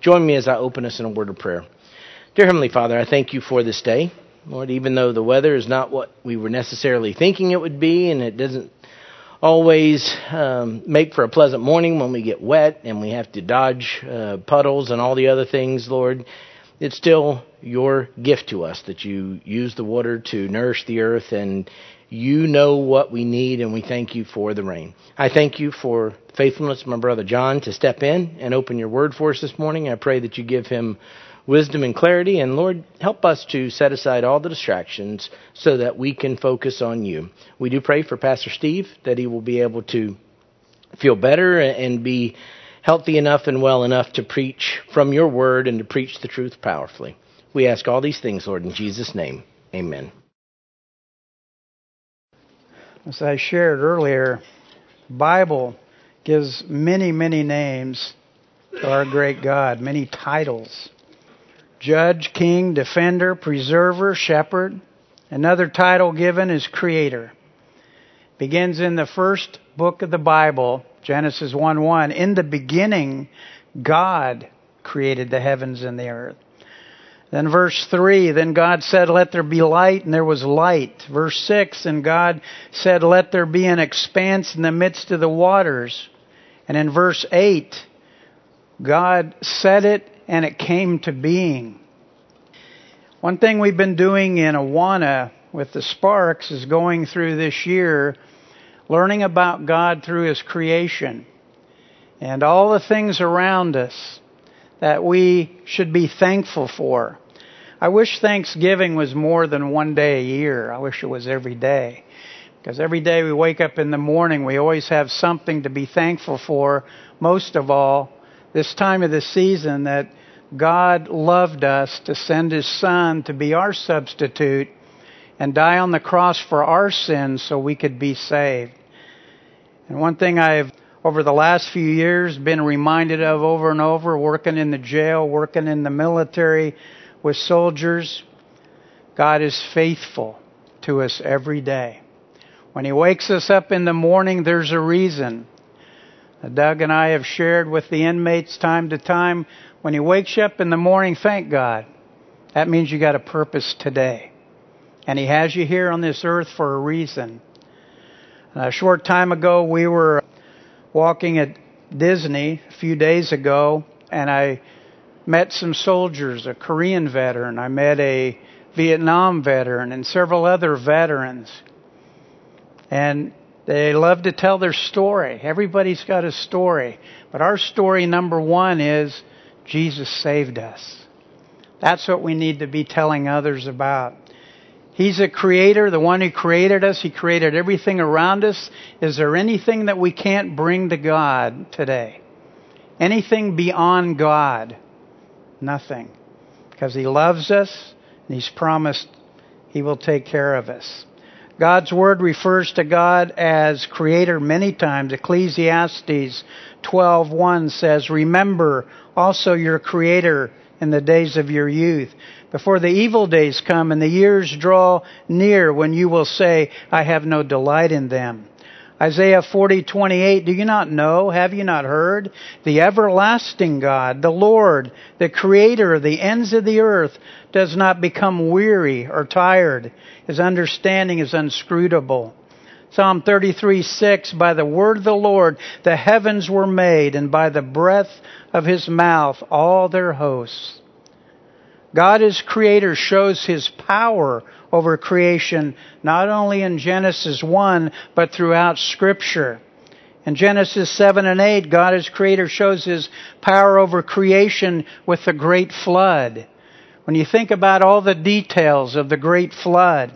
Join me as I open us in a word of prayer. Dear Heavenly Father, I thank you for this day. Lord, even though the weather is not what we were necessarily thinking it would be, and it doesn't always um, make for a pleasant morning when we get wet and we have to dodge uh, puddles and all the other things, Lord, it's still your gift to us that you use the water to nourish the earth and you know what we need and we thank you for the rain. I thank you for faithfulness my brother John to step in and open your word for us this morning. I pray that you give him wisdom and clarity and Lord, help us to set aside all the distractions so that we can focus on you. We do pray for Pastor Steve that he will be able to feel better and be healthy enough and well enough to preach from your word and to preach the truth powerfully. We ask all these things, Lord, in Jesus' name. Amen. As I shared earlier, the Bible gives many, many names to our great God, many titles. Judge, King, Defender, Preserver, Shepherd. Another title given is Creator. Begins in the first book of the Bible, Genesis 1 1. In the beginning, God created the heavens and the earth. Then verse 3, then God said, let there be light, and there was light. Verse 6, and God said, let there be an expanse in the midst of the waters. And in verse 8, God said it, and it came to being. One thing we've been doing in Awana with the Sparks is going through this year learning about God through His creation and all the things around us that we should be thankful for. I wish Thanksgiving was more than one day a year. I wish it was every day. Because every day we wake up in the morning, we always have something to be thankful for. Most of all, this time of the season that God loved us to send His Son to be our substitute and die on the cross for our sins so we could be saved. And one thing I've, over the last few years, been reminded of over and over, working in the jail, working in the military with soldiers, God is faithful to us every day. When He wakes us up in the morning, there's a reason. Doug and I have shared with the inmates time to time, when He wakes you up in the morning, thank God. That means you got a purpose today. And He has you here on this earth for a reason. A short time ago, we were walking at Disney a few days ago, and I met some soldiers, a Korean veteran, I met a Vietnam veteran, and several other veterans. And they love to tell their story. Everybody's got a story. But our story, number one, is Jesus saved us. That's what we need to be telling others about. He's a creator, the one who created us. He created everything around us. Is there anything that we can't bring to God today? Anything beyond God? Nothing. Because He loves us and He's promised He will take care of us. God's word refers to God as creator many times. Ecclesiastes 12:1 says, "Remember also your creator in the days of your youth, before the evil days come and the years draw near when you will say, I have no delight in them. Isaiah 40:28 Do you not know have you not heard? The everlasting God the Lord the creator of the ends of the earth does not become weary or tired. His understanding is unscrutable. Psalm 33:6 By the word of the Lord the heavens were made and by the breath of his mouth all their hosts. God as creator shows his power over creation not only in Genesis 1 but throughout scripture. In Genesis 7 and 8, God as creator shows his power over creation with the great flood. When you think about all the details of the great flood,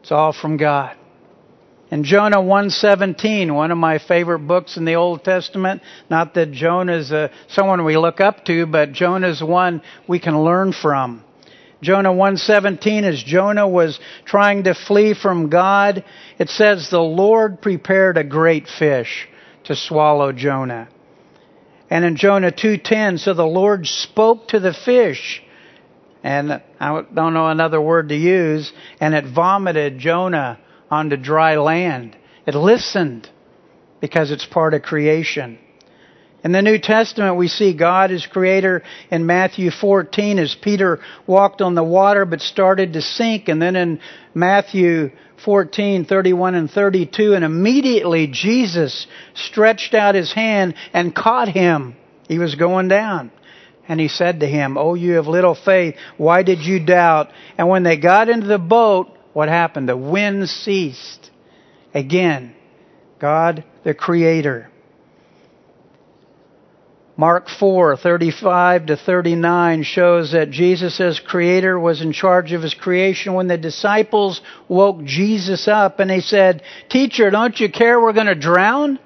it's all from God. In Jonah 1:17, one of my favorite books in the Old Testament, not that Jonah is a, someone we look up to, but Jonah is one we can learn from. Jonah 1:17 as Jonah was trying to flee from God, it says the Lord prepared a great fish to swallow Jonah. And in Jonah 2:10, so the Lord spoke to the fish, and I don't know another word to use, and it vomited Jonah onto dry land. It listened because it's part of creation. In the New Testament, we see God as creator in Matthew 14 as Peter walked on the water but started to sink. And then in Matthew 14, 31 and 32, and immediately Jesus stretched out his hand and caught him. He was going down. And he said to him, Oh, you have little faith. Why did you doubt? And when they got into the boat, what happened? The wind ceased. Again, God the Creator. Mark 4, 35 to 39 shows that Jesus as creator was in charge of his creation when the disciples woke Jesus up and they said, Teacher, don't you care we're going to drown?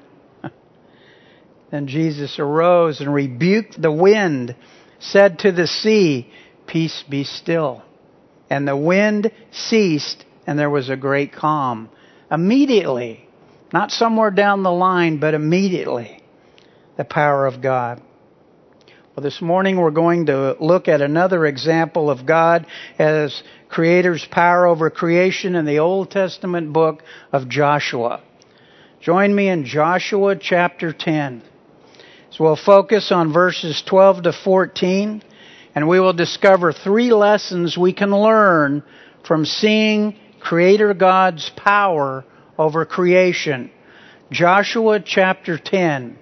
then Jesus arose and rebuked the wind, said to the sea, Peace be still. And the wind ceased and there was a great calm. Immediately, not somewhere down the line, but immediately the power of God. Well, this morning we're going to look at another example of God as Creator's power over creation in the Old Testament book of Joshua. Join me in Joshua chapter 10. So we'll focus on verses 12 to 14, and we will discover three lessons we can learn from seeing Creator God's power over creation. Joshua chapter 10.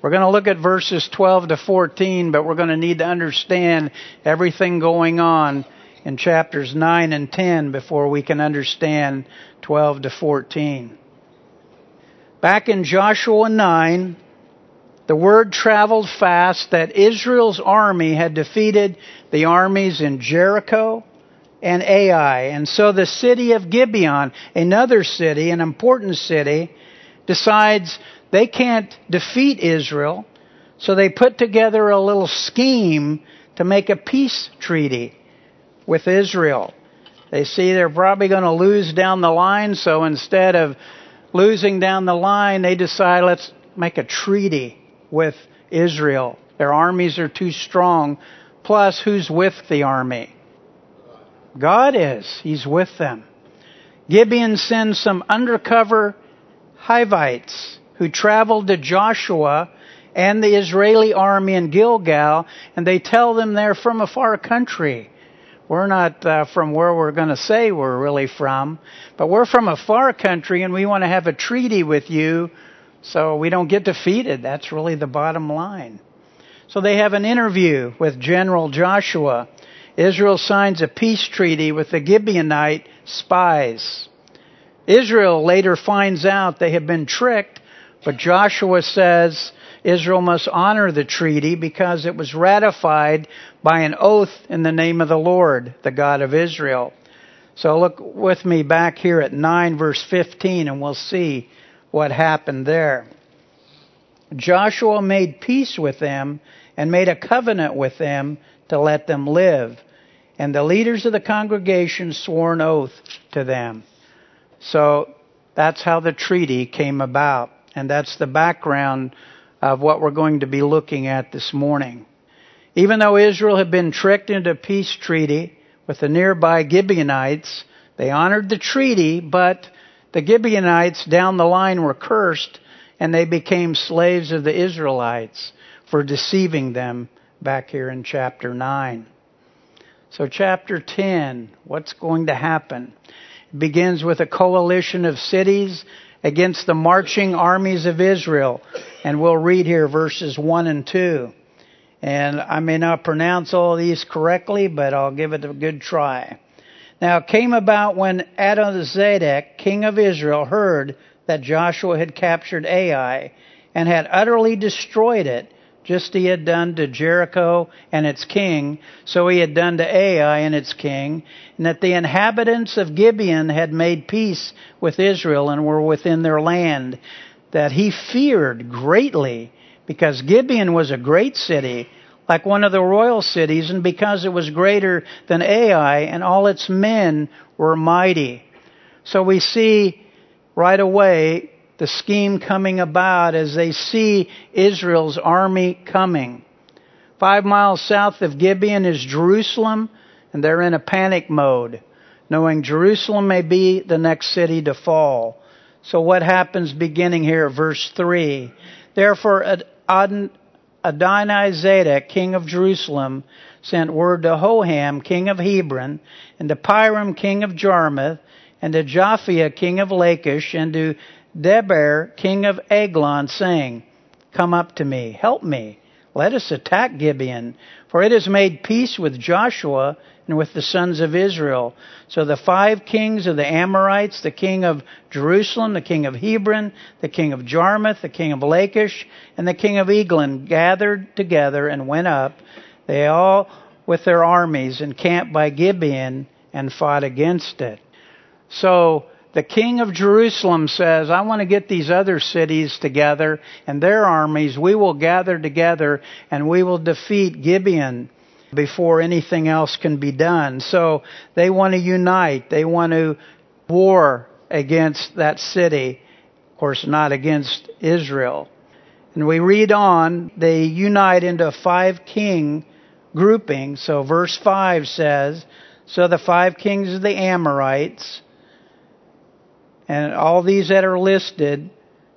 We're going to look at verses 12 to 14, but we're going to need to understand everything going on in chapters 9 and 10 before we can understand 12 to 14. Back in Joshua 9, the word traveled fast that Israel's army had defeated the armies in Jericho and Ai. And so the city of Gibeon, another city, an important city, decides they can't defeat Israel, so they put together a little scheme to make a peace treaty with Israel. They see they're probably going to lose down the line, so instead of losing down the line, they decide let's make a treaty with Israel. Their armies are too strong. Plus, who's with the army? God is. He's with them. Gibeon sends some undercover Hivites who traveled to Joshua and the Israeli army in Gilgal, and they tell them they're from a far country. We're not uh, from where we're going to say we're really from, but we're from a far country and we want to have a treaty with you so we don't get defeated. That's really the bottom line. So they have an interview with General Joshua. Israel signs a peace treaty with the Gibeonite spies. Israel later finds out they have been tricked but Joshua says Israel must honor the treaty because it was ratified by an oath in the name of the Lord, the God of Israel. So look with me back here at 9 verse 15 and we'll see what happened there. Joshua made peace with them and made a covenant with them to let them live. And the leaders of the congregation swore an oath to them. So that's how the treaty came about. And that's the background of what we're going to be looking at this morning. Even though Israel had been tricked into a peace treaty with the nearby Gibeonites, they honored the treaty, but the Gibeonites down the line were cursed and they became slaves of the Israelites for deceiving them back here in chapter 9. So, chapter 10, what's going to happen? It begins with a coalition of cities against the marching armies of Israel. And we'll read here verses 1 and 2. And I may not pronounce all these correctly, but I'll give it a good try. Now it came about when Adonizedek, king of Israel, heard that Joshua had captured Ai and had utterly destroyed it just he had done to Jericho and its king, so he had done to Ai and its king, and that the inhabitants of Gibeon had made peace with Israel and were within their land, that he feared greatly, because Gibeon was a great city, like one of the royal cities, and because it was greater than Ai, and all its men were mighty. So we see right away the scheme coming about as they see Israel's army coming. Five miles south of Gibeon is Jerusalem, and they're in a panic mode, knowing Jerusalem may be the next city to fall. So what happens beginning here, verse 3? Therefore Adonizedek, king of Jerusalem, sent word to Hoham, king of Hebron, and to Piram, king of Jarmuth, and to Japhia, king of Lachish, and to Debir, king of Eglon, saying, Come up to me, help me. Let us attack Gibeon, for it has made peace with Joshua and with the sons of Israel. So the five kings of the Amorites, the king of Jerusalem, the king of Hebron, the king of Jarmuth, the king of Lachish, and the king of Eglon gathered together and went up, they all with their armies, encamped by Gibeon and fought against it. So the king of Jerusalem says, I want to get these other cities together and their armies. We will gather together and we will defeat Gibeon before anything else can be done. So they want to unite. They want to war against that city. Of course, not against Israel. And we read on, they unite into a five king grouping. So verse 5 says, So the five kings of the Amorites, and all these that are listed,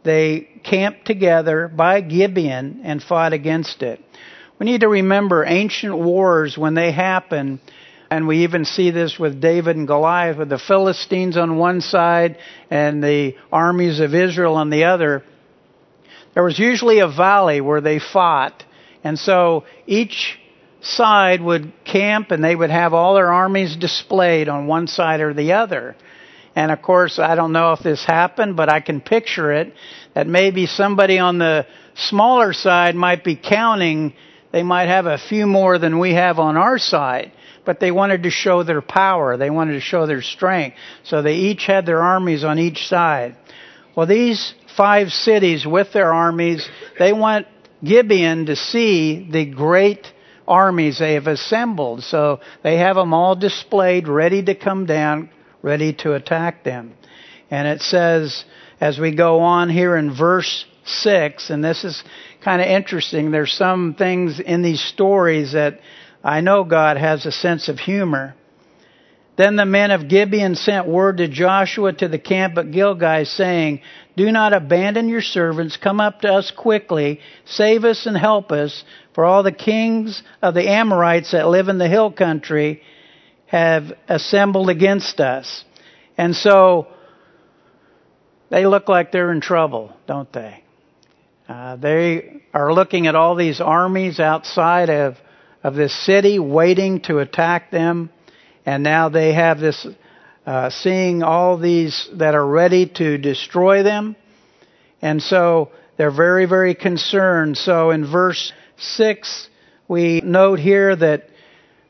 they camped together by Gibeon and fought against it. We need to remember ancient wars when they happen, and we even see this with David and Goliath, with the Philistines on one side and the armies of Israel on the other. There was usually a valley where they fought, and so each side would camp and they would have all their armies displayed on one side or the other. And of course, I don't know if this happened, but I can picture it that maybe somebody on the smaller side might be counting. They might have a few more than we have on our side, but they wanted to show their power. They wanted to show their strength. So they each had their armies on each side. Well, these five cities with their armies, they want Gibeon to see the great armies they have assembled. So they have them all displayed, ready to come down, ready to attack them. And it says, as we go on here in verse 6, and this is kind of interesting, there's some things in these stories that I know God has a sense of humor. Then the men of Gibeon sent word to Joshua to the camp at Gilgal, saying, Do not abandon your servants. Come up to us quickly. Save us and help us. For all the kings of the Amorites that live in the hill country have assembled against us. And so they look like they're in trouble, don't they? Uh, they are looking at all these armies outside of, of this city waiting to attack them. And now they have this, uh, seeing all these that are ready to destroy them. And so they're very, very concerned. So in verse 6, we note here that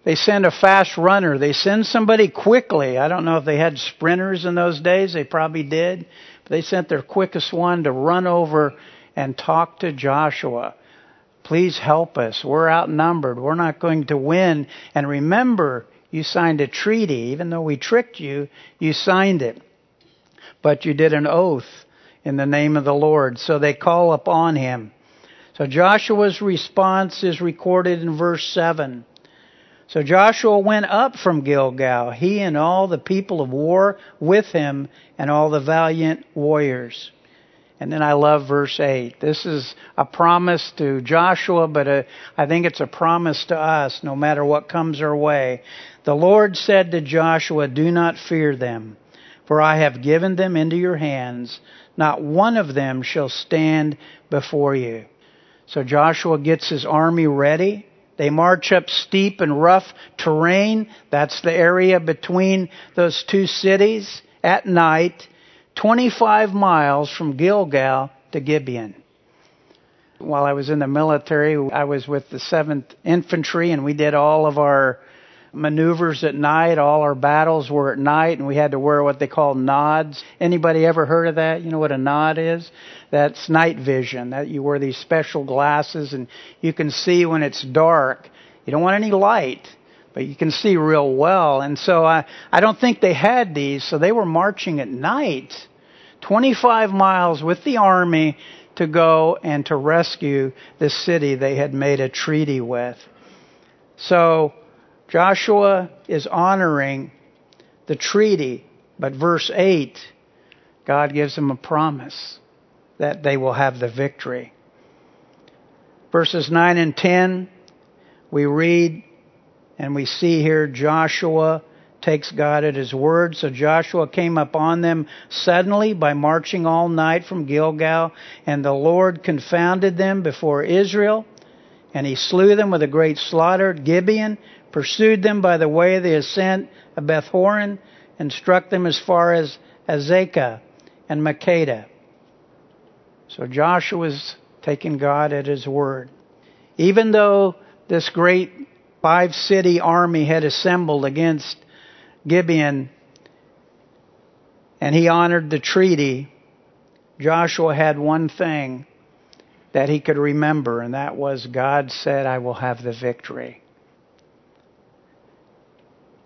they send a fast runner. They send somebody quickly. I don't know if they had sprinters in those days. They probably did. But they sent their quickest one to run over and talk to Joshua. Please help us. We're outnumbered. We're not going to win. And remember, you signed a treaty. Even though we tricked you, you signed it. But you did an oath in the name of the Lord. So they call upon him. So Joshua's response is recorded in verse 7. So Joshua went up from Gilgal, he and all the people of war with him, and all the valiant warriors. And then I love verse 8. This is a promise to Joshua, but a, I think it's a promise to us no matter what comes our way. The Lord said to Joshua, Do not fear them, for I have given them into your hands. Not one of them shall stand before you. So Joshua gets his army ready. They march up steep and rough terrain. That's the area between those two cities at night, 25 miles from Gilgal to Gibeon. While I was in the military, I was with the 7th Infantry and we did all of our maneuvers at night. All our battles were at night and we had to wear what they call nods. Anybody ever heard of that? You know what a nod is? That's night vision. That you wear these special glasses and you can see when it's dark. You don't want any light, but you can see real well. And so I, I don't think they had these, so they were marching at night, 25 miles with the army to go and to rescue this city they had made a treaty with. So Joshua is honoring the treaty, but verse 8, God gives him a promise that they will have the victory. Verses 9 and 10, we read and we see here Joshua takes God at his word. So Joshua came upon them suddenly by marching all night from Gilgal, and the Lord confounded them before Israel, and he slew them with a great slaughter at Gibeon, pursued them by the way of the ascent of Beth Horon, and struck them as far as Azekah and Makkedah. So Joshua was taking God at his word. Even though this great five city army had assembled against Gibeon and he honored the treaty, Joshua had one thing that he could remember, and that was God said, I will have the victory.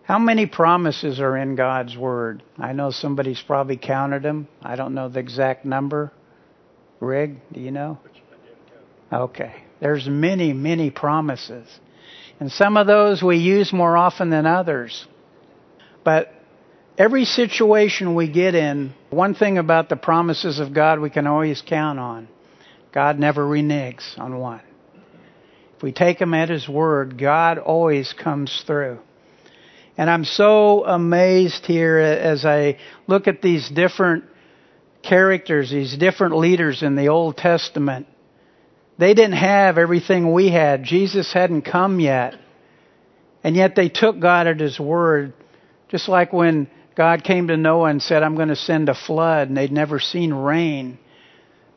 How many promises are in God's Word? I know somebody's probably counted them. I don't know the exact number. Rig, do you know? Okay. There's many, many promises. And some of those we use more often than others. But every situation we get in, one thing about the promises of God we can always count on God never reneges on one. If we take Him at His word, God always comes through. And I'm so amazed here as I look at these different characters, these different leaders in the Old Testament. They didn't have everything we had. Jesus hadn't come yet. And yet they took God at His word just like when God came to Noah and said, I'm going to send a flood, and they'd never seen rain.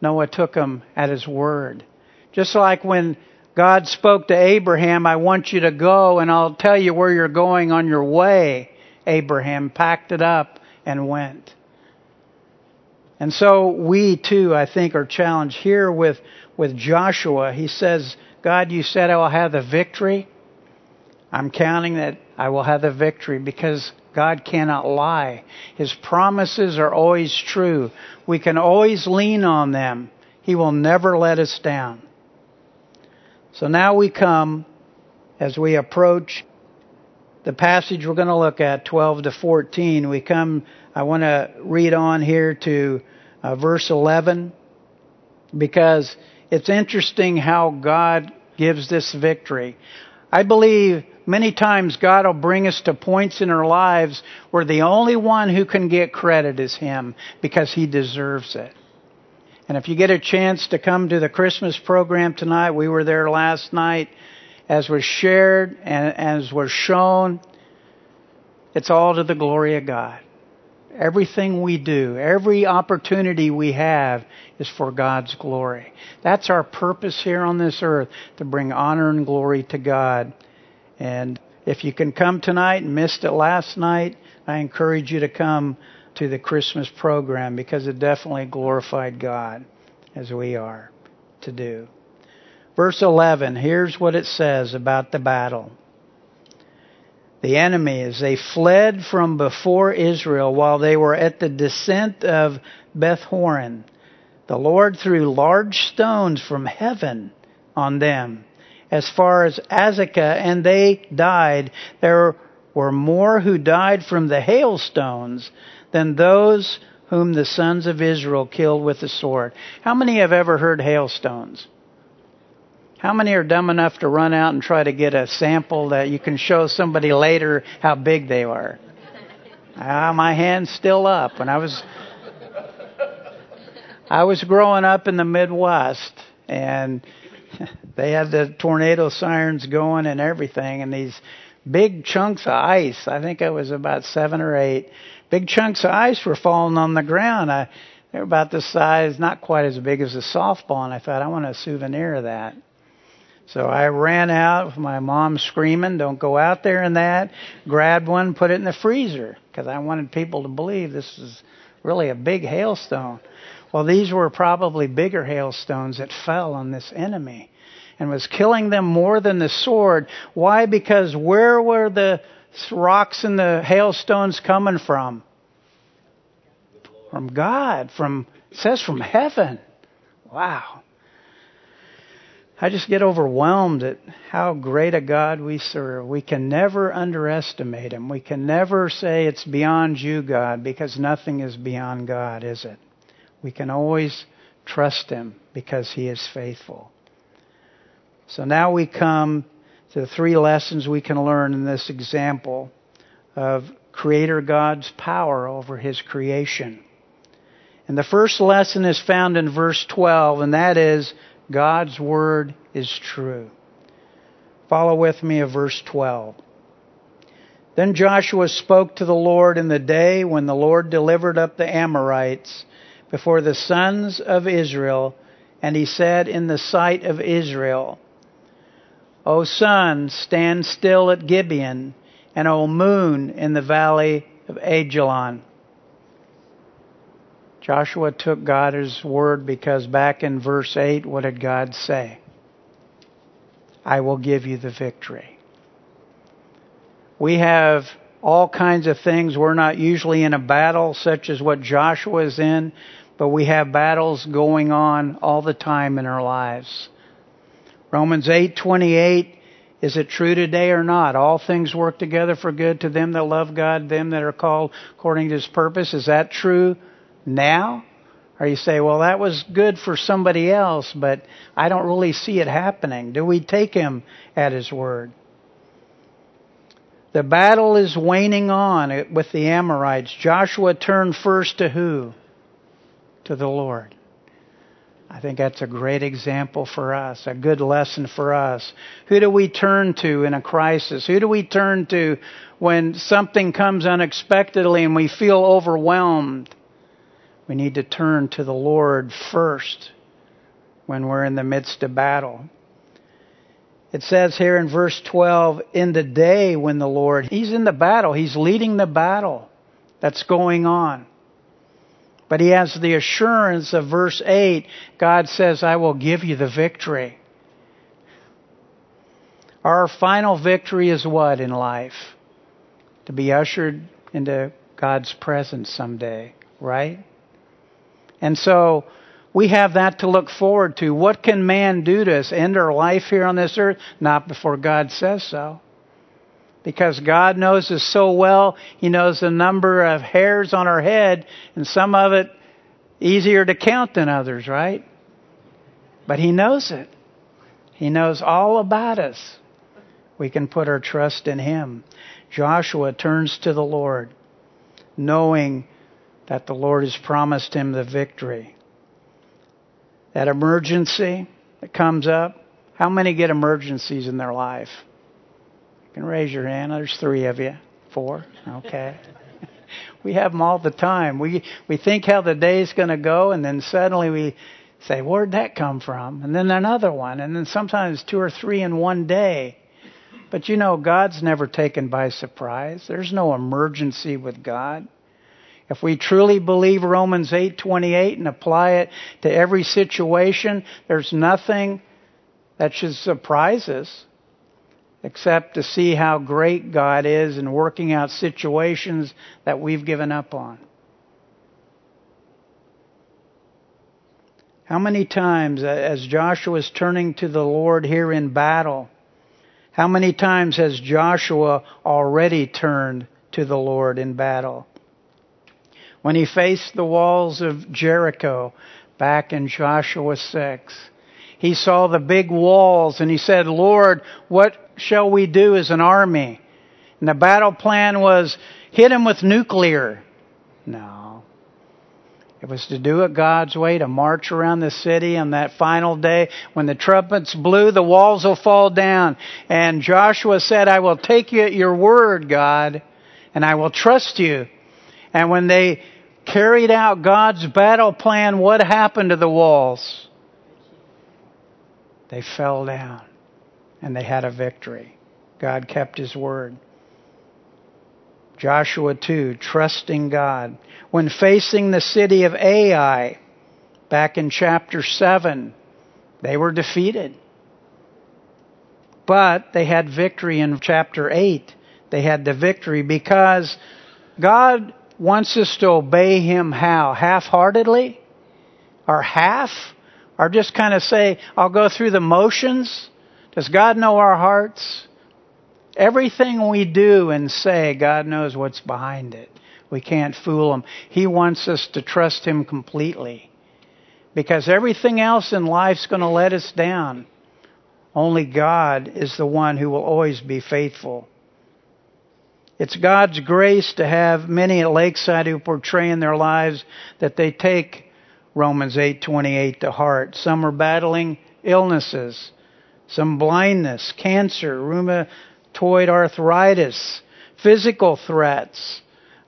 Noah took him at his word. Just like when God spoke to Abraham, I want you to go and I'll tell you where you're going on your way. Abraham packed it up and went. And so we too, I think, are challenged here with, with Joshua. He says, God, you said I will have the victory. I'm counting that I will have the victory because God cannot lie. His promises are always true. We can always lean on them. He will never let us down. So now we come as we approach the passage we're going to look at, 12 to 14. We come, I want to read on here to uh, verse 11 because it's interesting how God gives this victory. I believe many times God will bring us to points in our lives where the only one who can get credit is Him because He deserves it. And if you get a chance to come to the Christmas program tonight, we were there last night, as was shared and as was shown, it's all to the glory of God. Everything we do, every opportunity we have is for God's glory. That's our purpose here on this earth, to bring honor and glory to God. And if you can come tonight and missed it last night, I encourage you to come to the Christmas program because it definitely glorified God as we are to do. Verse 11, here's what it says about the battle the enemy as they fled from before Israel while they were at the descent of Beth Horon. The Lord threw large stones from heaven on them as far as Azekah, and they died. There were more who died from the hailstones than those whom the sons of Israel killed with the sword. How many have ever heard hailstones? How many are dumb enough to run out and try to get a sample that you can show somebody later how big they are? ah, my hand's still up. When I was I was growing up in the Midwest and they had the tornado sirens going and everything and these big chunks of ice, I think it was about 7 or 8, big chunks of ice were falling on the ground. I they were about the size, not quite as big as a softball, and I thought, I want a souvenir of that. So I ran out with my mom screaming, don't go out there in that. Grabbed one, put it in the freezer because I wanted people to believe this is really a big hailstone. Well, these were probably bigger hailstones that fell on this enemy and was killing them more than the sword. Why? Because where were the rocks and the hailstones coming from? From God. From says from heaven. Wow. I just get overwhelmed at how great a God we serve. We can never underestimate Him. We can never say it's beyond you, God, because nothing is beyond God, is it? We can always trust Him because He is faithful. So now we come the three lessons we can learn in this example of Creator God's power over His creation. And the first lesson is found in verse 12, and that is God's Word is true. Follow with me of verse 12. Then Joshua spoke to the Lord in the day when the Lord delivered up the Amorites before the sons of Israel, and he said in the sight of Israel, O sun, stand still at Gibeon, and O moon in the valley of Ajalon. Joshua took God's word because back in verse 8, what did God say? I will give you the victory. We have all kinds of things. We're not usually in a battle such as what Joshua is in, but we have battles going on all the time in our lives. Romans 8:28 is it true today or not? All things work together for good to them that love God, them that are called according to his purpose. Is that true now? Or you say, well, that was good for somebody else, but I don't really see it happening. Do we take him at his word? The battle is waning on with the Amorites. Joshua turned first to who? To the Lord. I think that's a great example for us, a good lesson for us. Who do we turn to in a crisis? Who do we turn to when something comes unexpectedly and we feel overwhelmed? We need to turn to the Lord first when we're in the midst of battle. It says here in verse 12, in the day when the Lord, He's in the battle, He's leading the battle that's going on. But He has the assurance of verse 8, God says, I will give you the victory. Our final victory is what in life? To be ushered into God's presence someday, right? And so we have that to look forward to. What can man do to us? End our life here on this earth? Not before God says so. Because God knows us so well, He knows the number of hairs on our head, and some of it easier to count than others, right? But He knows it. He knows all about us. We can put our trust in Him. Joshua turns to the Lord, knowing that the Lord has promised him the victory. That emergency that comes up, how many get emergencies in their life? Can raise your hand. There's three of you. Four? Okay. we have them all the time. We we think how the day's going to go, and then suddenly we say, "Where'd that come from?" And then another one, and then sometimes two or three in one day. But you know, God's never taken by surprise. There's no emergency with God. If we truly believe Romans 8:28 and apply it to every situation, there's nothing that should surprise us except to see how great God is in working out situations that we've given up on. How many times, uh, as Joshua is turning to the Lord here in battle, how many times has Joshua already turned to the Lord in battle? when he faced the walls of Jericho back in Joshua 6. He saw the big walls and he said, Lord, what shall we do as an army? And the battle plan was hit him with nuclear. No. It was to do it God's way, to march around the city on that final day. When the trumpets blew, the walls will fall down. And Joshua said, I will take you at your word, God, and I will trust you. And when they carried out God's battle plan, what happened to the walls? They fell down and they had a victory. God kept his word. Joshua 2, trusting God. When facing the city of Ai, back in chapter 7, they were defeated. But they had victory in chapter 8. They had the victory because God wants us to obey Him how? Half heartedly? Or half? Or just kind of say, I'll go through the motions? Does God know our hearts? Everything we do and say, God knows what's behind it. We can't fool Him. He wants us to trust Him completely. Because everything else in life's going to let us down. Only God is the one who will always be faithful. It's God's grace to have many at Lakeside who portray in their lives that they take Romans 8:28 to heart. Some are battling illnesses, some blindness, cancer, rheumatoid arthritis, physical threats.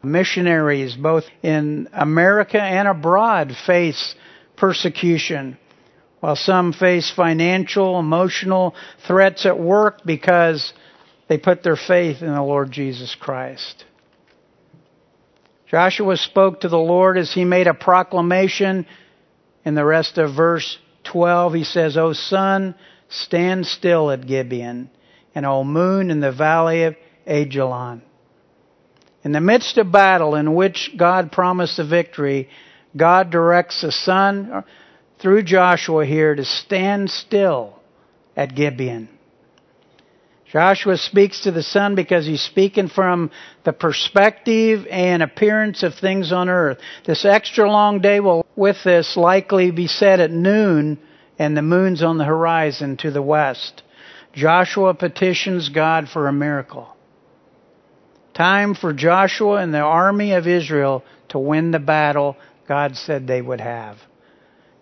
Missionaries both in America and abroad face persecution, while some face financial, emotional threats at work because they put their faith in the Lord Jesus Christ. Joshua spoke to the Lord as he made a proclamation. In the rest of verse 12, he says, O sun, stand still at Gibeon, and O moon in the valley of Ajalon. In the midst of battle in which God promised the victory, God directs the sun through Joshua here to stand still at Gibeon. Joshua speaks to the sun because he's speaking from the perspective and appearance of things on earth. This extra long day will, with this, likely be set at noon, and the moon's on the horizon to the west. Joshua petitions God for a miracle. Time for Joshua and the army of Israel to win the battle God said they would have.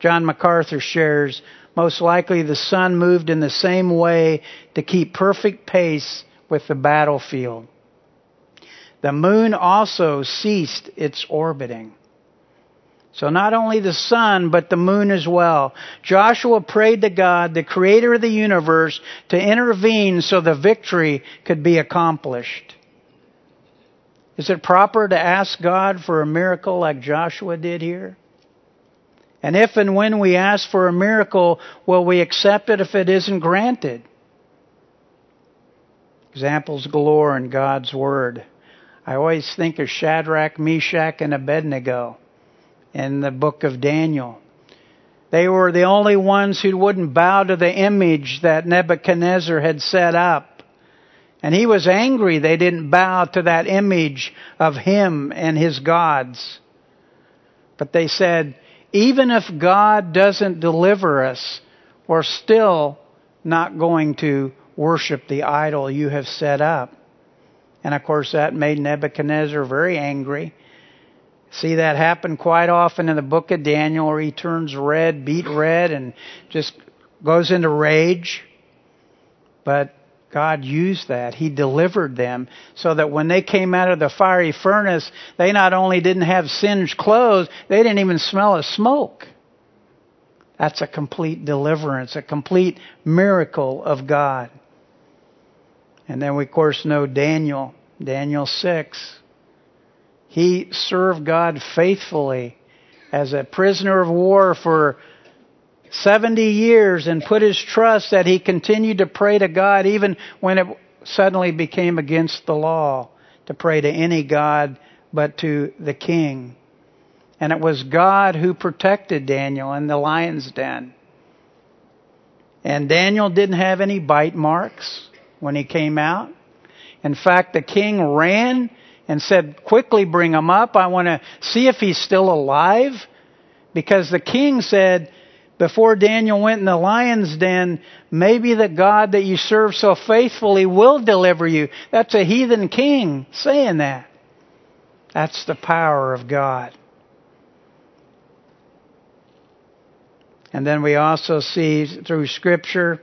John MacArthur shares most likely the sun moved in the same way to keep perfect pace with the battlefield. The moon also ceased its orbiting. So not only the sun, but the moon as well. Joshua prayed to God, the creator of the universe, to intervene so the victory could be accomplished. Is it proper to ask God for a miracle like Joshua did here? And if and when we ask for a miracle, will we accept it if it isn't granted? Examples galore in God's Word. I always think of Shadrach, Meshach, and Abednego in the book of Daniel. They were the only ones who wouldn't bow to the image that Nebuchadnezzar had set up. And he was angry they didn't bow to that image of him and his gods. But they said, even if God doesn't deliver us, we're still not going to worship the idol you have set up. And of course, that made Nebuchadnezzar very angry. See that happen quite often in the book of Daniel where he turns red, beet red, and just goes into rage. But God used that. He delivered them so that when they came out of the fiery furnace, they not only didn't have singed clothes, they didn't even smell of smoke. That's a complete deliverance, a complete miracle of God. And then we, of course, know Daniel, Daniel 6. He served God faithfully as a prisoner of war for 70 years and put his trust that he continued to pray to God even when it suddenly became against the law to pray to any God but to the king. And it was God who protected Daniel in the lion's den. And Daniel didn't have any bite marks when he came out. In fact, the king ran and said, quickly bring him up. I want to see if he's still alive. Because the king said, before Daniel went in the lion's den, maybe the God that you serve so faithfully will deliver you. That's a heathen king saying that. That's the power of God. And then we also see through Scripture,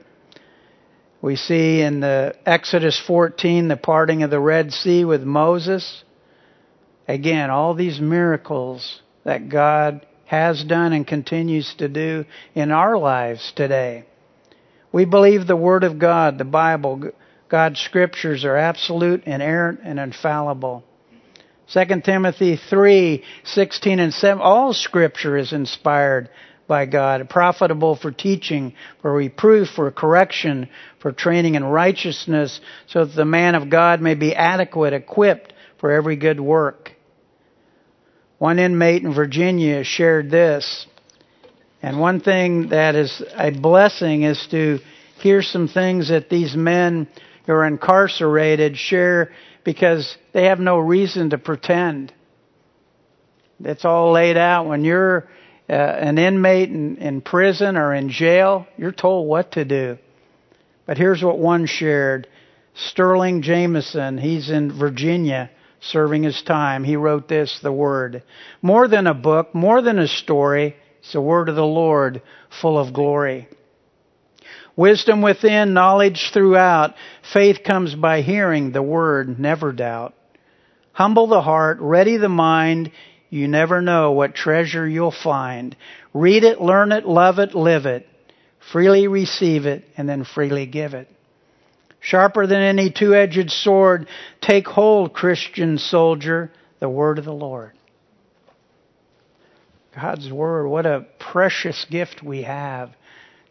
we see in the Exodus 14 the parting of the Red Sea with Moses. Again, all these miracles that God has done and continues to do in our lives today. We believe the Word of God, the Bible, God's Scriptures are absolute, inerrant, and infallible. 2 Timothy 3, 16 and 7, all Scripture is inspired by God, profitable for teaching, for reproof, for correction, for training in righteousness, so that the man of God may be adequate, equipped for every good work. One inmate in Virginia shared this. And one thing that is a blessing is to hear some things that these men who are incarcerated share because they have no reason to pretend. It's all laid out. When you're uh, an inmate in, in prison or in jail, you're told what to do. But here's what one shared. Sterling Jameson, he's in Virginia serving his time. He wrote this, the word. More than a book, more than a story, it's the word of the Lord full of glory. Wisdom within, knowledge throughout. Faith comes by hearing the word, never doubt. Humble the heart, ready the mind. You never know what treasure you'll find. Read it, learn it, love it, live it. Freely receive it, and then freely give it. Sharper than any two-edged sword, take hold, Christian soldier, the word of the Lord. God's word, what a precious gift we have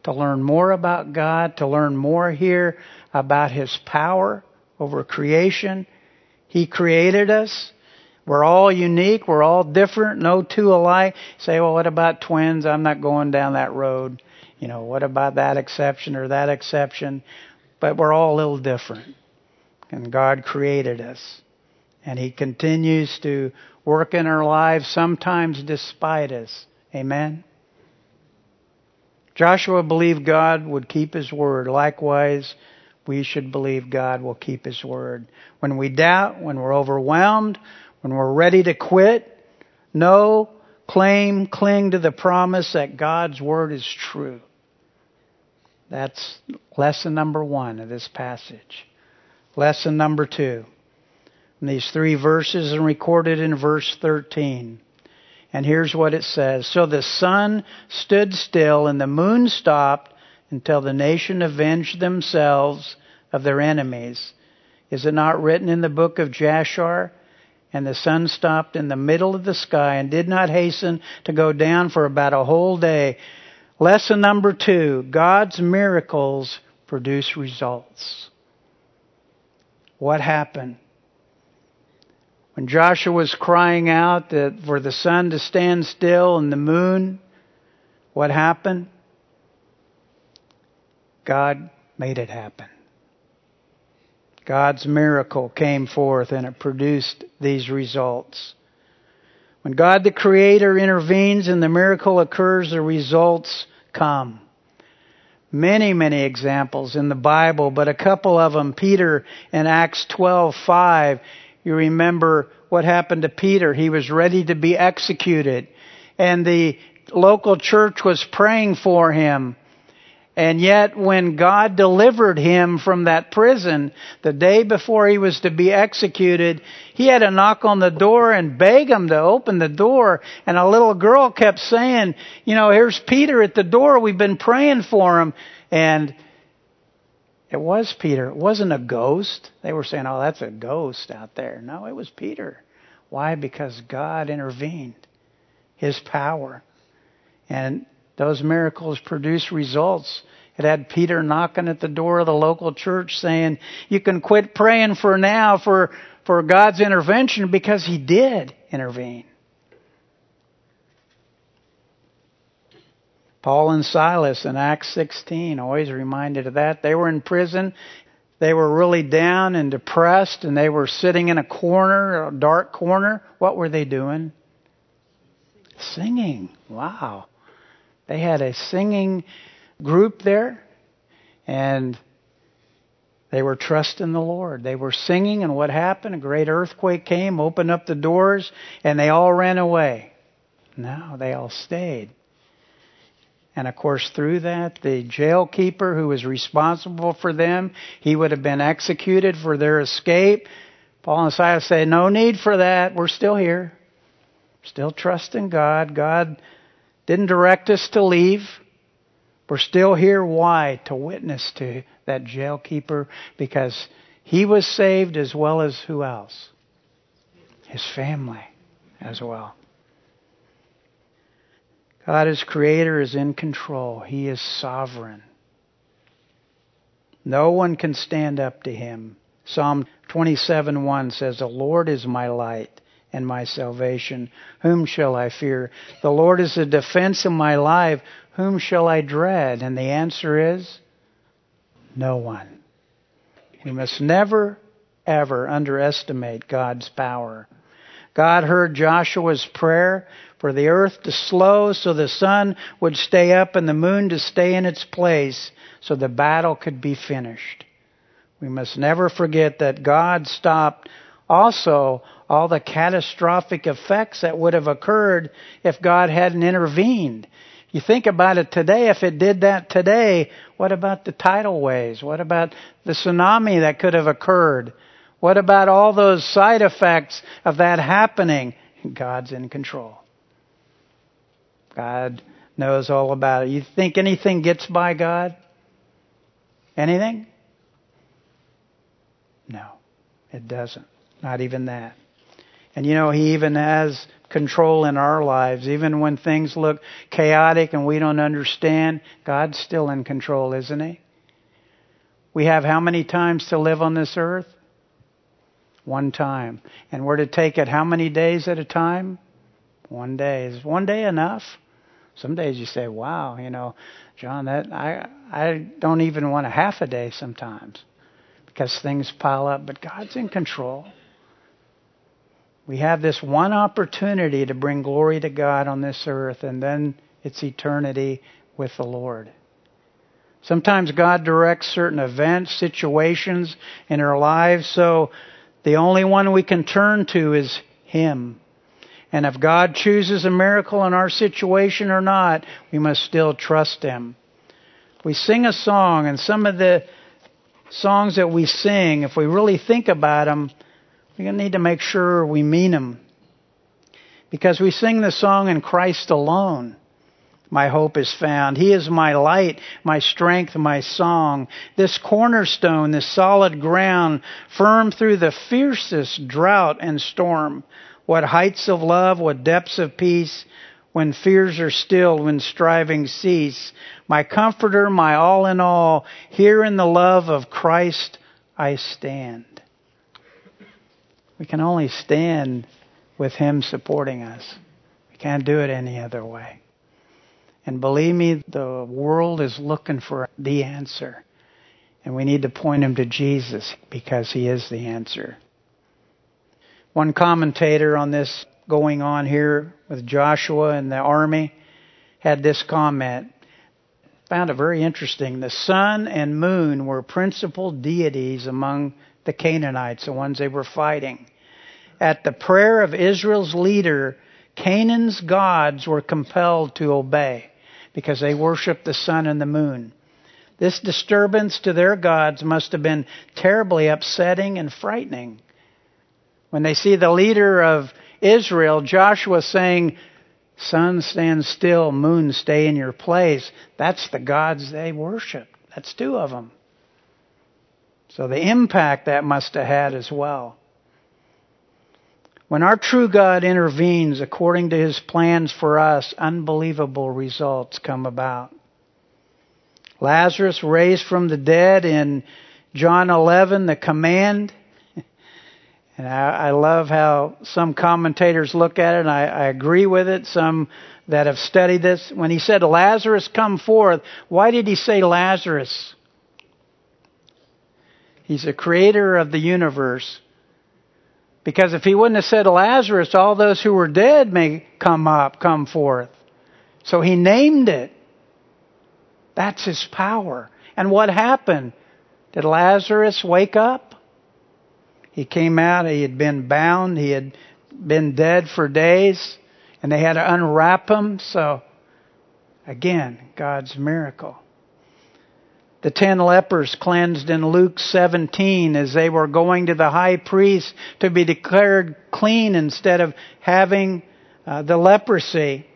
to learn more about God, to learn more here about His power over creation. He created us. We're all unique. We're all different. No two alike. say, well, what about twins? I'm not going down that road. You know, what about that exception or that exception? But we're all a little different. And God created us. And He continues to work in our lives, sometimes despite us. Amen? Joshua believed God would keep his word. Likewise, we should believe God will keep his word. When we doubt, when we're overwhelmed, when we're ready to quit, know, claim, cling to the promise that God's word is true. That's lesson number one of this passage. Lesson number two. These three verses are recorded in verse 13. And here's what it says. So the sun stood still and the moon stopped until the nation avenged themselves of their enemies. Is it not written in the book of Jasher? And the sun stopped in the middle of the sky and did not hasten to go down for about a whole day. Lesson number two God's miracles produce results. What happened? When Joshua was crying out that for the sun to stand still and the moon, what happened? God made it happen. God's miracle came forth and it produced these results. When God the Creator intervenes and the miracle occurs, the results come. Many, many examples in the Bible, but a couple of them. Peter in Acts 12:5, you remember what happened to Peter. He was ready to be executed. And the local church was praying for him. And yet, when God delivered him from that prison, the day before he was to be executed, he had to knock on the door and beg him to open the door. And a little girl kept saying, you know, here's Peter at the door. We've been praying for him. And it was Peter. It wasn't a ghost. They were saying, oh, that's a ghost out there. No, it was Peter. Why? Because God intervened. His power. And those miracles produced results. It had Peter knocking at the door of the local church saying, you can quit praying for now for, for God's intervention because he did intervene. Paul and Silas in Acts 16, always reminded of that. They were in prison. They were really down and depressed, and they were sitting in a corner, a dark corner. What were they doing? Singing. Wow. They had a singing group there, and they were trusting the Lord. They were singing, and what happened? A great earthquake came, opened up the doors, and they all ran away. No, they all stayed. And of course, through that, the jail keeper who was responsible for them, he would have been executed for their escape. Paul and Silas say, no need for that. We're still here. Still trusting God. God didn't direct us to leave. We're still here. Why? To witness to that jail keeper because he was saved as well as who else? His family as well. God as creator is in control. He is sovereign. No one can stand up to him. Psalm 27:1 says, "The Lord is my light and my salvation. Whom shall I fear? The Lord is the defense of my life. Whom shall I dread?" And the answer is no one. We must never ever underestimate God's power. God heard Joshua's prayer for the earth to slow so the sun would stay up and the moon to stay in its place so the battle could be finished. We must never forget that God stopped also all the catastrophic effects that would have occurred if God hadn't intervened. You think about it today, if it did that today, what about the tidal waves? What about the tsunami that could have occurred? What about all those side effects of that happening? God's in control. God knows all about it. You think anything gets by God? Anything? No, it doesn't. Not even that. And you know, He even has control in our lives. Even when things look chaotic and we don't understand, God's still in control, isn't He? We have how many times to live on this earth? One time. And we're to take it how many days at a time? One day. Is one day enough? Some days you say, wow, you know, John, that I I don't even want a half a day sometimes because things pile up, but God's in control. We have this one opportunity to bring glory to God on this earth, and then it's eternity with the Lord. Sometimes God directs certain events, situations in our lives, so the only one we can turn to is Him. And if God chooses a miracle in our situation or not, we must still trust Him. We sing a song, and some of the songs that we sing, if we really think about them, we're going to need to make sure we mean them. Because we sing the song in Christ alone. My hope is found. He is my light, my strength, my song. This cornerstone, this solid ground, firm through the fiercest drought and storm. What heights of love, what depths of peace, when fears are stilled, when striving cease. My comforter, my all in all, here in the love of Christ I stand. We can only stand with Him supporting us. We can't do it any other way. And believe me, the world is looking for the answer. And we need to point them to Jesus because He is the answer. One commentator on this going on here with Joshua and the army had this comment. Found it very interesting. The sun and moon were principal deities among the Canaanites, the ones they were fighting. At the prayer of Israel's leader, Canaan's gods were compelled to obey because they worshiped the sun and the moon. This disturbance to their gods must have been terribly upsetting and frightening. When they see the leader of Israel, Joshua saying, Sun, stand still, moon, stay in your place. That's the gods they worship. That's two of them. So the impact that must have had as well. When our true God intervenes according to his plans for us, unbelievable results come about. Lazarus raised from the dead in John 11, the command. And I, I love how some commentators look at it, and I, I agree with it. Some that have studied this. When he said, Lazarus, come forth, why did he say Lazarus? He's the creator of the universe. Because if he wouldn't have said Lazarus, all those who were dead may come up, come forth. So he named it. That's his power. And what happened? Did Lazarus wake up? He came out, he had been bound, he had been dead for days, and they had to unwrap him. So, again, God's miracle. The ten lepers cleansed in Luke 17 as they were going to the high priest to be declared clean instead of having uh, the leprosy.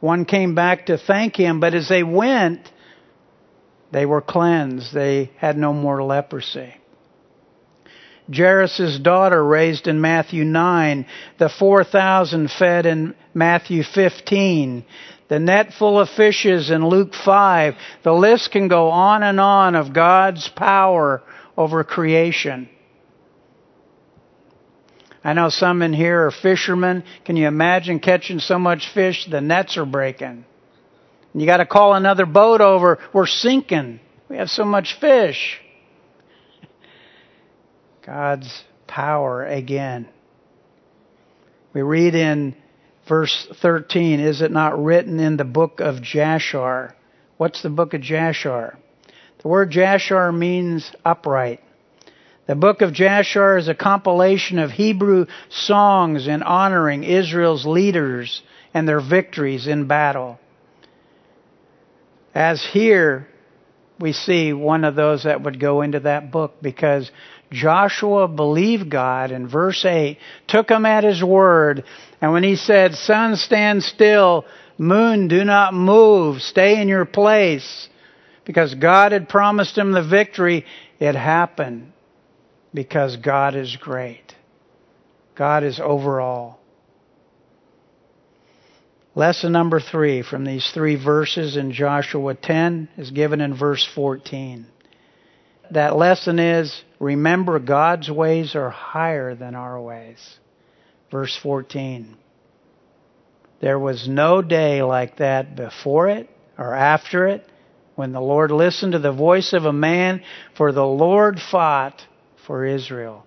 One came back to thank him, but as they went, they were cleansed. They had no more leprosy. Jairus' daughter raised in Matthew 9, the 4,000 fed in Matthew 15 the net full of fishes in Luke 5. The list can go on and on of God's power over creation. I know some in here are fishermen. Can you imagine catching so much fish the nets are breaking? You got to call another boat over. We're sinking. We have so much fish. God's power again. We read in verse 13, Is it not written in the book of Jashar? What's the book of Jashar? The word Jashar means upright. The book of Jashar is a compilation of Hebrew songs in honoring Israel's leaders and their victories in battle. As here, we see one of those that would go into that book because Joshua believed God in verse 8, took him at his word, and when he said, Sun, stand still, moon, do not move, stay in your place, because God had promised him the victory, it happened because God is great. God is over all. Lesson number three from these three verses in Joshua 10 is given in verse 14. That lesson is remember God's ways are higher than our ways. Verse 14. There was no day like that before it or after it when the Lord listened to the voice of a man, for the Lord fought for Israel.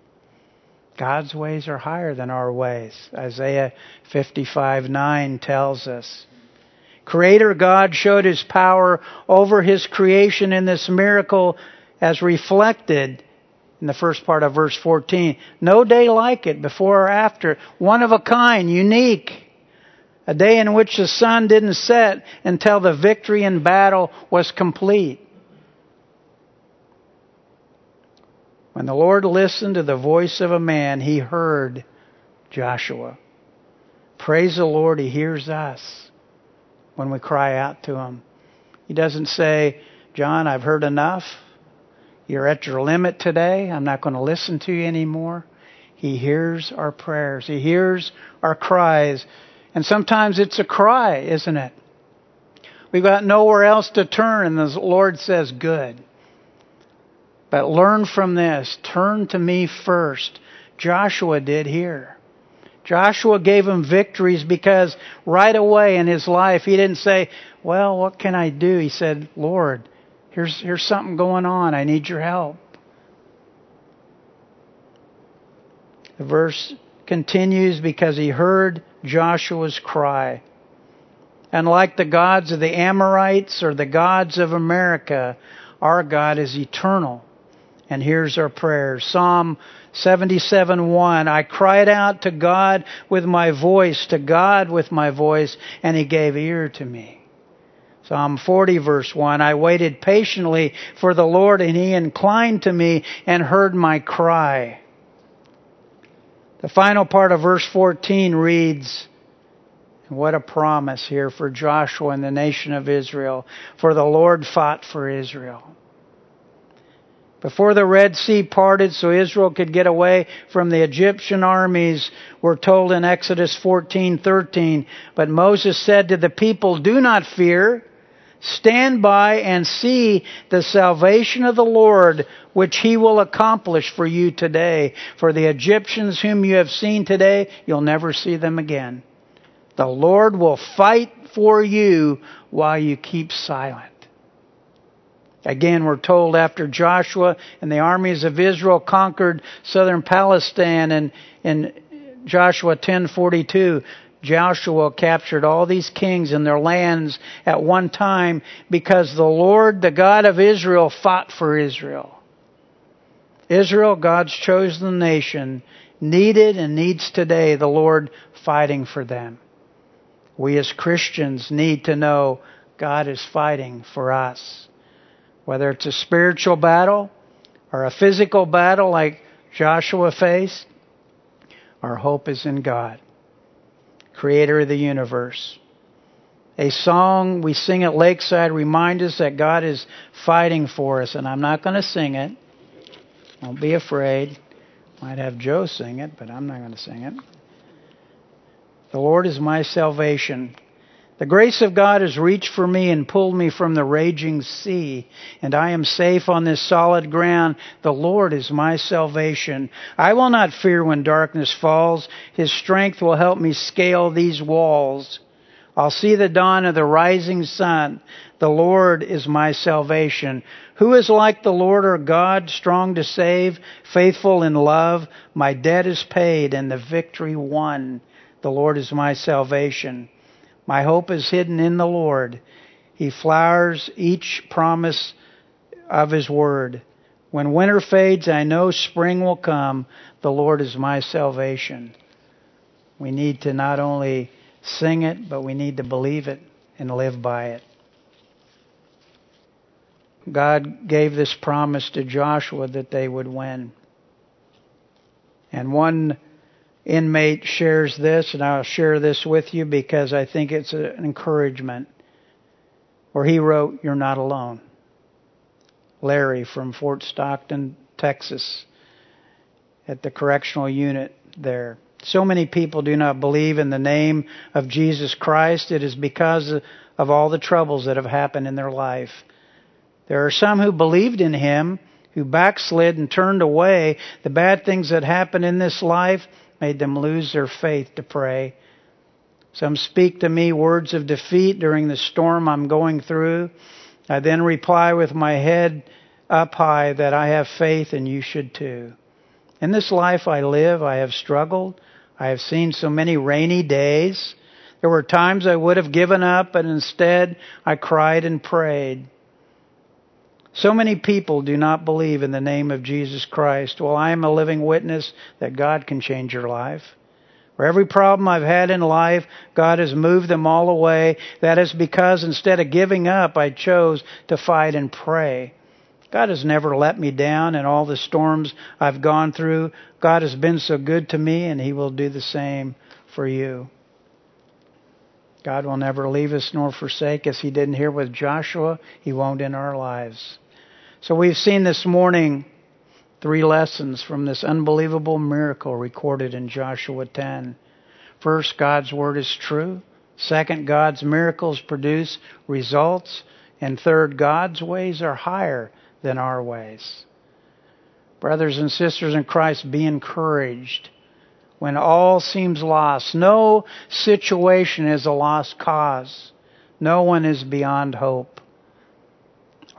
God's ways are higher than our ways. Isaiah 55 9 tells us. Creator God showed his power over his creation in this miracle as reflected in the first part of verse 14. No day like it before or after. One of a kind, unique. A day in which the sun didn't set until the victory in battle was complete. When the Lord listened to the voice of a man, he heard Joshua. Praise the Lord, he hears us when we cry out to him. He doesn't say, John, I've heard enough. You're at your limit today. I'm not going to listen to you anymore. He hears our prayers. He hears our cries. And sometimes it's a cry, isn't it? We've got nowhere else to turn, and the Lord says, Good. But learn from this. Turn to me first. Joshua did here. Joshua gave him victories because right away in his life he didn't say, Well, what can I do? He said, Lord, here's, here's something going on. I need your help. The verse continues because he heard Joshua's cry. And like the gods of the Amorites or the gods of America, our God is eternal. And here's our prayer. Psalm 77 1. I cried out to God with my voice, to God with my voice, and He gave ear to me. Psalm 40 verse 1. I waited patiently for the Lord, and He inclined to me and heard my cry. The final part of verse 14 reads, what a promise here for Joshua and the nation of Israel. For the Lord fought for Israel before the Red Sea parted so Israel could get away from the Egyptian armies, we're told in Exodus 14:13, but Moses said to the people, "Do not fear, stand by and see the salvation of the Lord, which he will accomplish for you today. For the Egyptians whom you have seen today, you'll never see them again. The Lord will fight for you while you keep silent." Again, we're told after Joshua and the armies of Israel conquered southern Palestine and in Joshua 10:42, Joshua captured all these kings and their lands at one time because the Lord, the God of Israel, fought for Israel. Israel, God's chosen nation, needed and needs today the Lord fighting for them. We as Christians need to know God is fighting for us. Whether it's a spiritual battle or a physical battle like Joshua faced, our hope is in God, creator of the universe. A song we sing at Lakeside reminds us that God is fighting for us, and I'm not going to sing it. Don't be afraid. Might have Joe sing it, but I'm not going to sing it. The Lord is my salvation. The grace of God has reached for me and pulled me from the raging sea, and I am safe on this solid ground. The Lord is my salvation. I will not fear when darkness falls. His strength will help me scale these walls. I'll see the dawn of the rising sun. The Lord is my salvation. Who is like the Lord our God, strong to save, faithful in love? My debt is paid and the victory won. The Lord is my salvation. My hope is hidden in the Lord. He flowers each promise of His word. When winter fades, I know spring will come. The Lord is my salvation. We need to not only sing it, but we need to believe it and live by it. God gave this promise to Joshua that they would win. And one inmate shares this, and I'll share this with you because I think it's an encouragement. Where he wrote, You're not alone. Larry from Fort Stockton, Texas, at the correctional unit there. So many people do not believe in the name of Jesus Christ. It is because of all the troubles that have happened in their life. There are some who believed in him, who backslid and turned away. The bad things that happened in this life made them lose their faith to pray. Some speak to me words of defeat during the storm I'm going through. I then reply with my head up high that I have faith and you should too. In this life I live, I have struggled. I have seen so many rainy days. There were times I would have given up, but instead I cried and prayed. So many people do not believe in the name of Jesus Christ. Well, I am a living witness that God can change your life. For every problem I've had in life, God has moved them all away. That is because instead of giving up, I chose to fight and pray. God has never let me down in all the storms I've gone through. God has been so good to me, and He will do the same for you. God will never leave us nor forsake us. He didn't here with Joshua, He won't in our lives. So we've seen this morning three lessons from this unbelievable miracle recorded in Joshua 10. First, God's word is true. Second, God's miracles produce results. And third, God's ways are higher than our ways. Brothers and sisters in Christ, be encouraged when all seems lost. No situation is a lost cause. No one is beyond hope.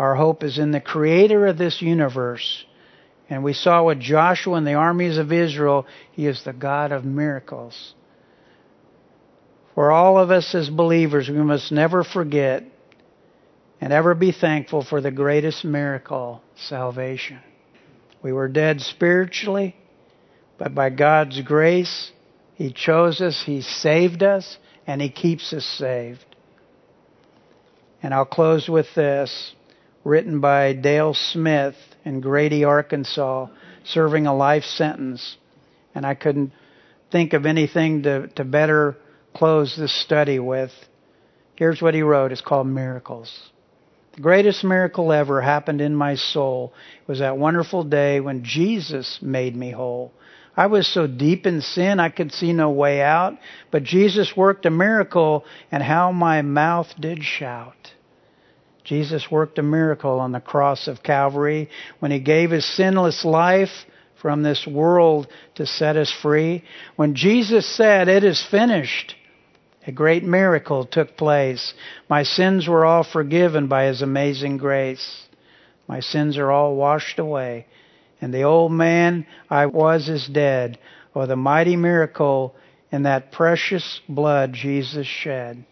Our hope is in the creator of this universe. And we saw with Joshua and the armies of Israel, he is the God of miracles. For all of us as believers, we must never forget and ever be thankful for the greatest miracle, salvation. We were dead spiritually, but by God's grace, He chose us, He saved us, and He keeps us saved. And I'll close with this, written by Dale Smith in Grady, Arkansas, serving a life sentence. And I couldn't think of anything to, to better close this study with. Here's what he wrote. It's called Miracles. The greatest miracle ever happened in my soul it was that wonderful day when Jesus made me whole. I was so deep in sin I could see no way out, but Jesus worked a miracle and how my mouth did shout. Jesus worked a miracle on the cross of Calvary when he gave his sinless life from this world to set us free. When Jesus said, It is finished, a great miracle took place. My sins were all forgiven by His amazing grace. My sins are all washed away. And the old man I was is dead. Oh, the mighty miracle in that precious blood Jesus shed.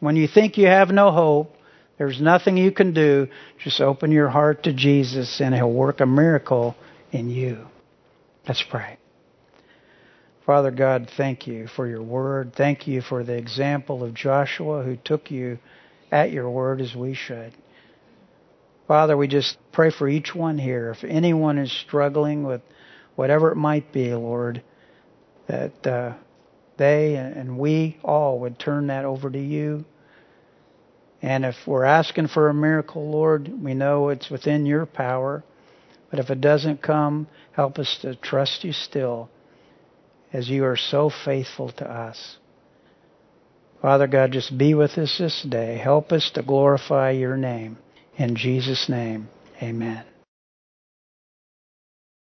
When you think you have no hope, there's nothing you can do. Just open your heart to Jesus and He'll work a miracle in you. Let's pray. Father God, thank you for your word. Thank you for the example of Joshua who took you at your word as we should. Father, we just pray for each one here. If anyone is struggling with whatever it might be, Lord, that uh, they and we all would turn that over to you. And if we're asking for a miracle, Lord, we know it's within your power. But if it doesn't come, help us to trust you still as you are so faithful to us. Father God, just be with us this day. Help us to glorify your name. In Jesus' name, amen.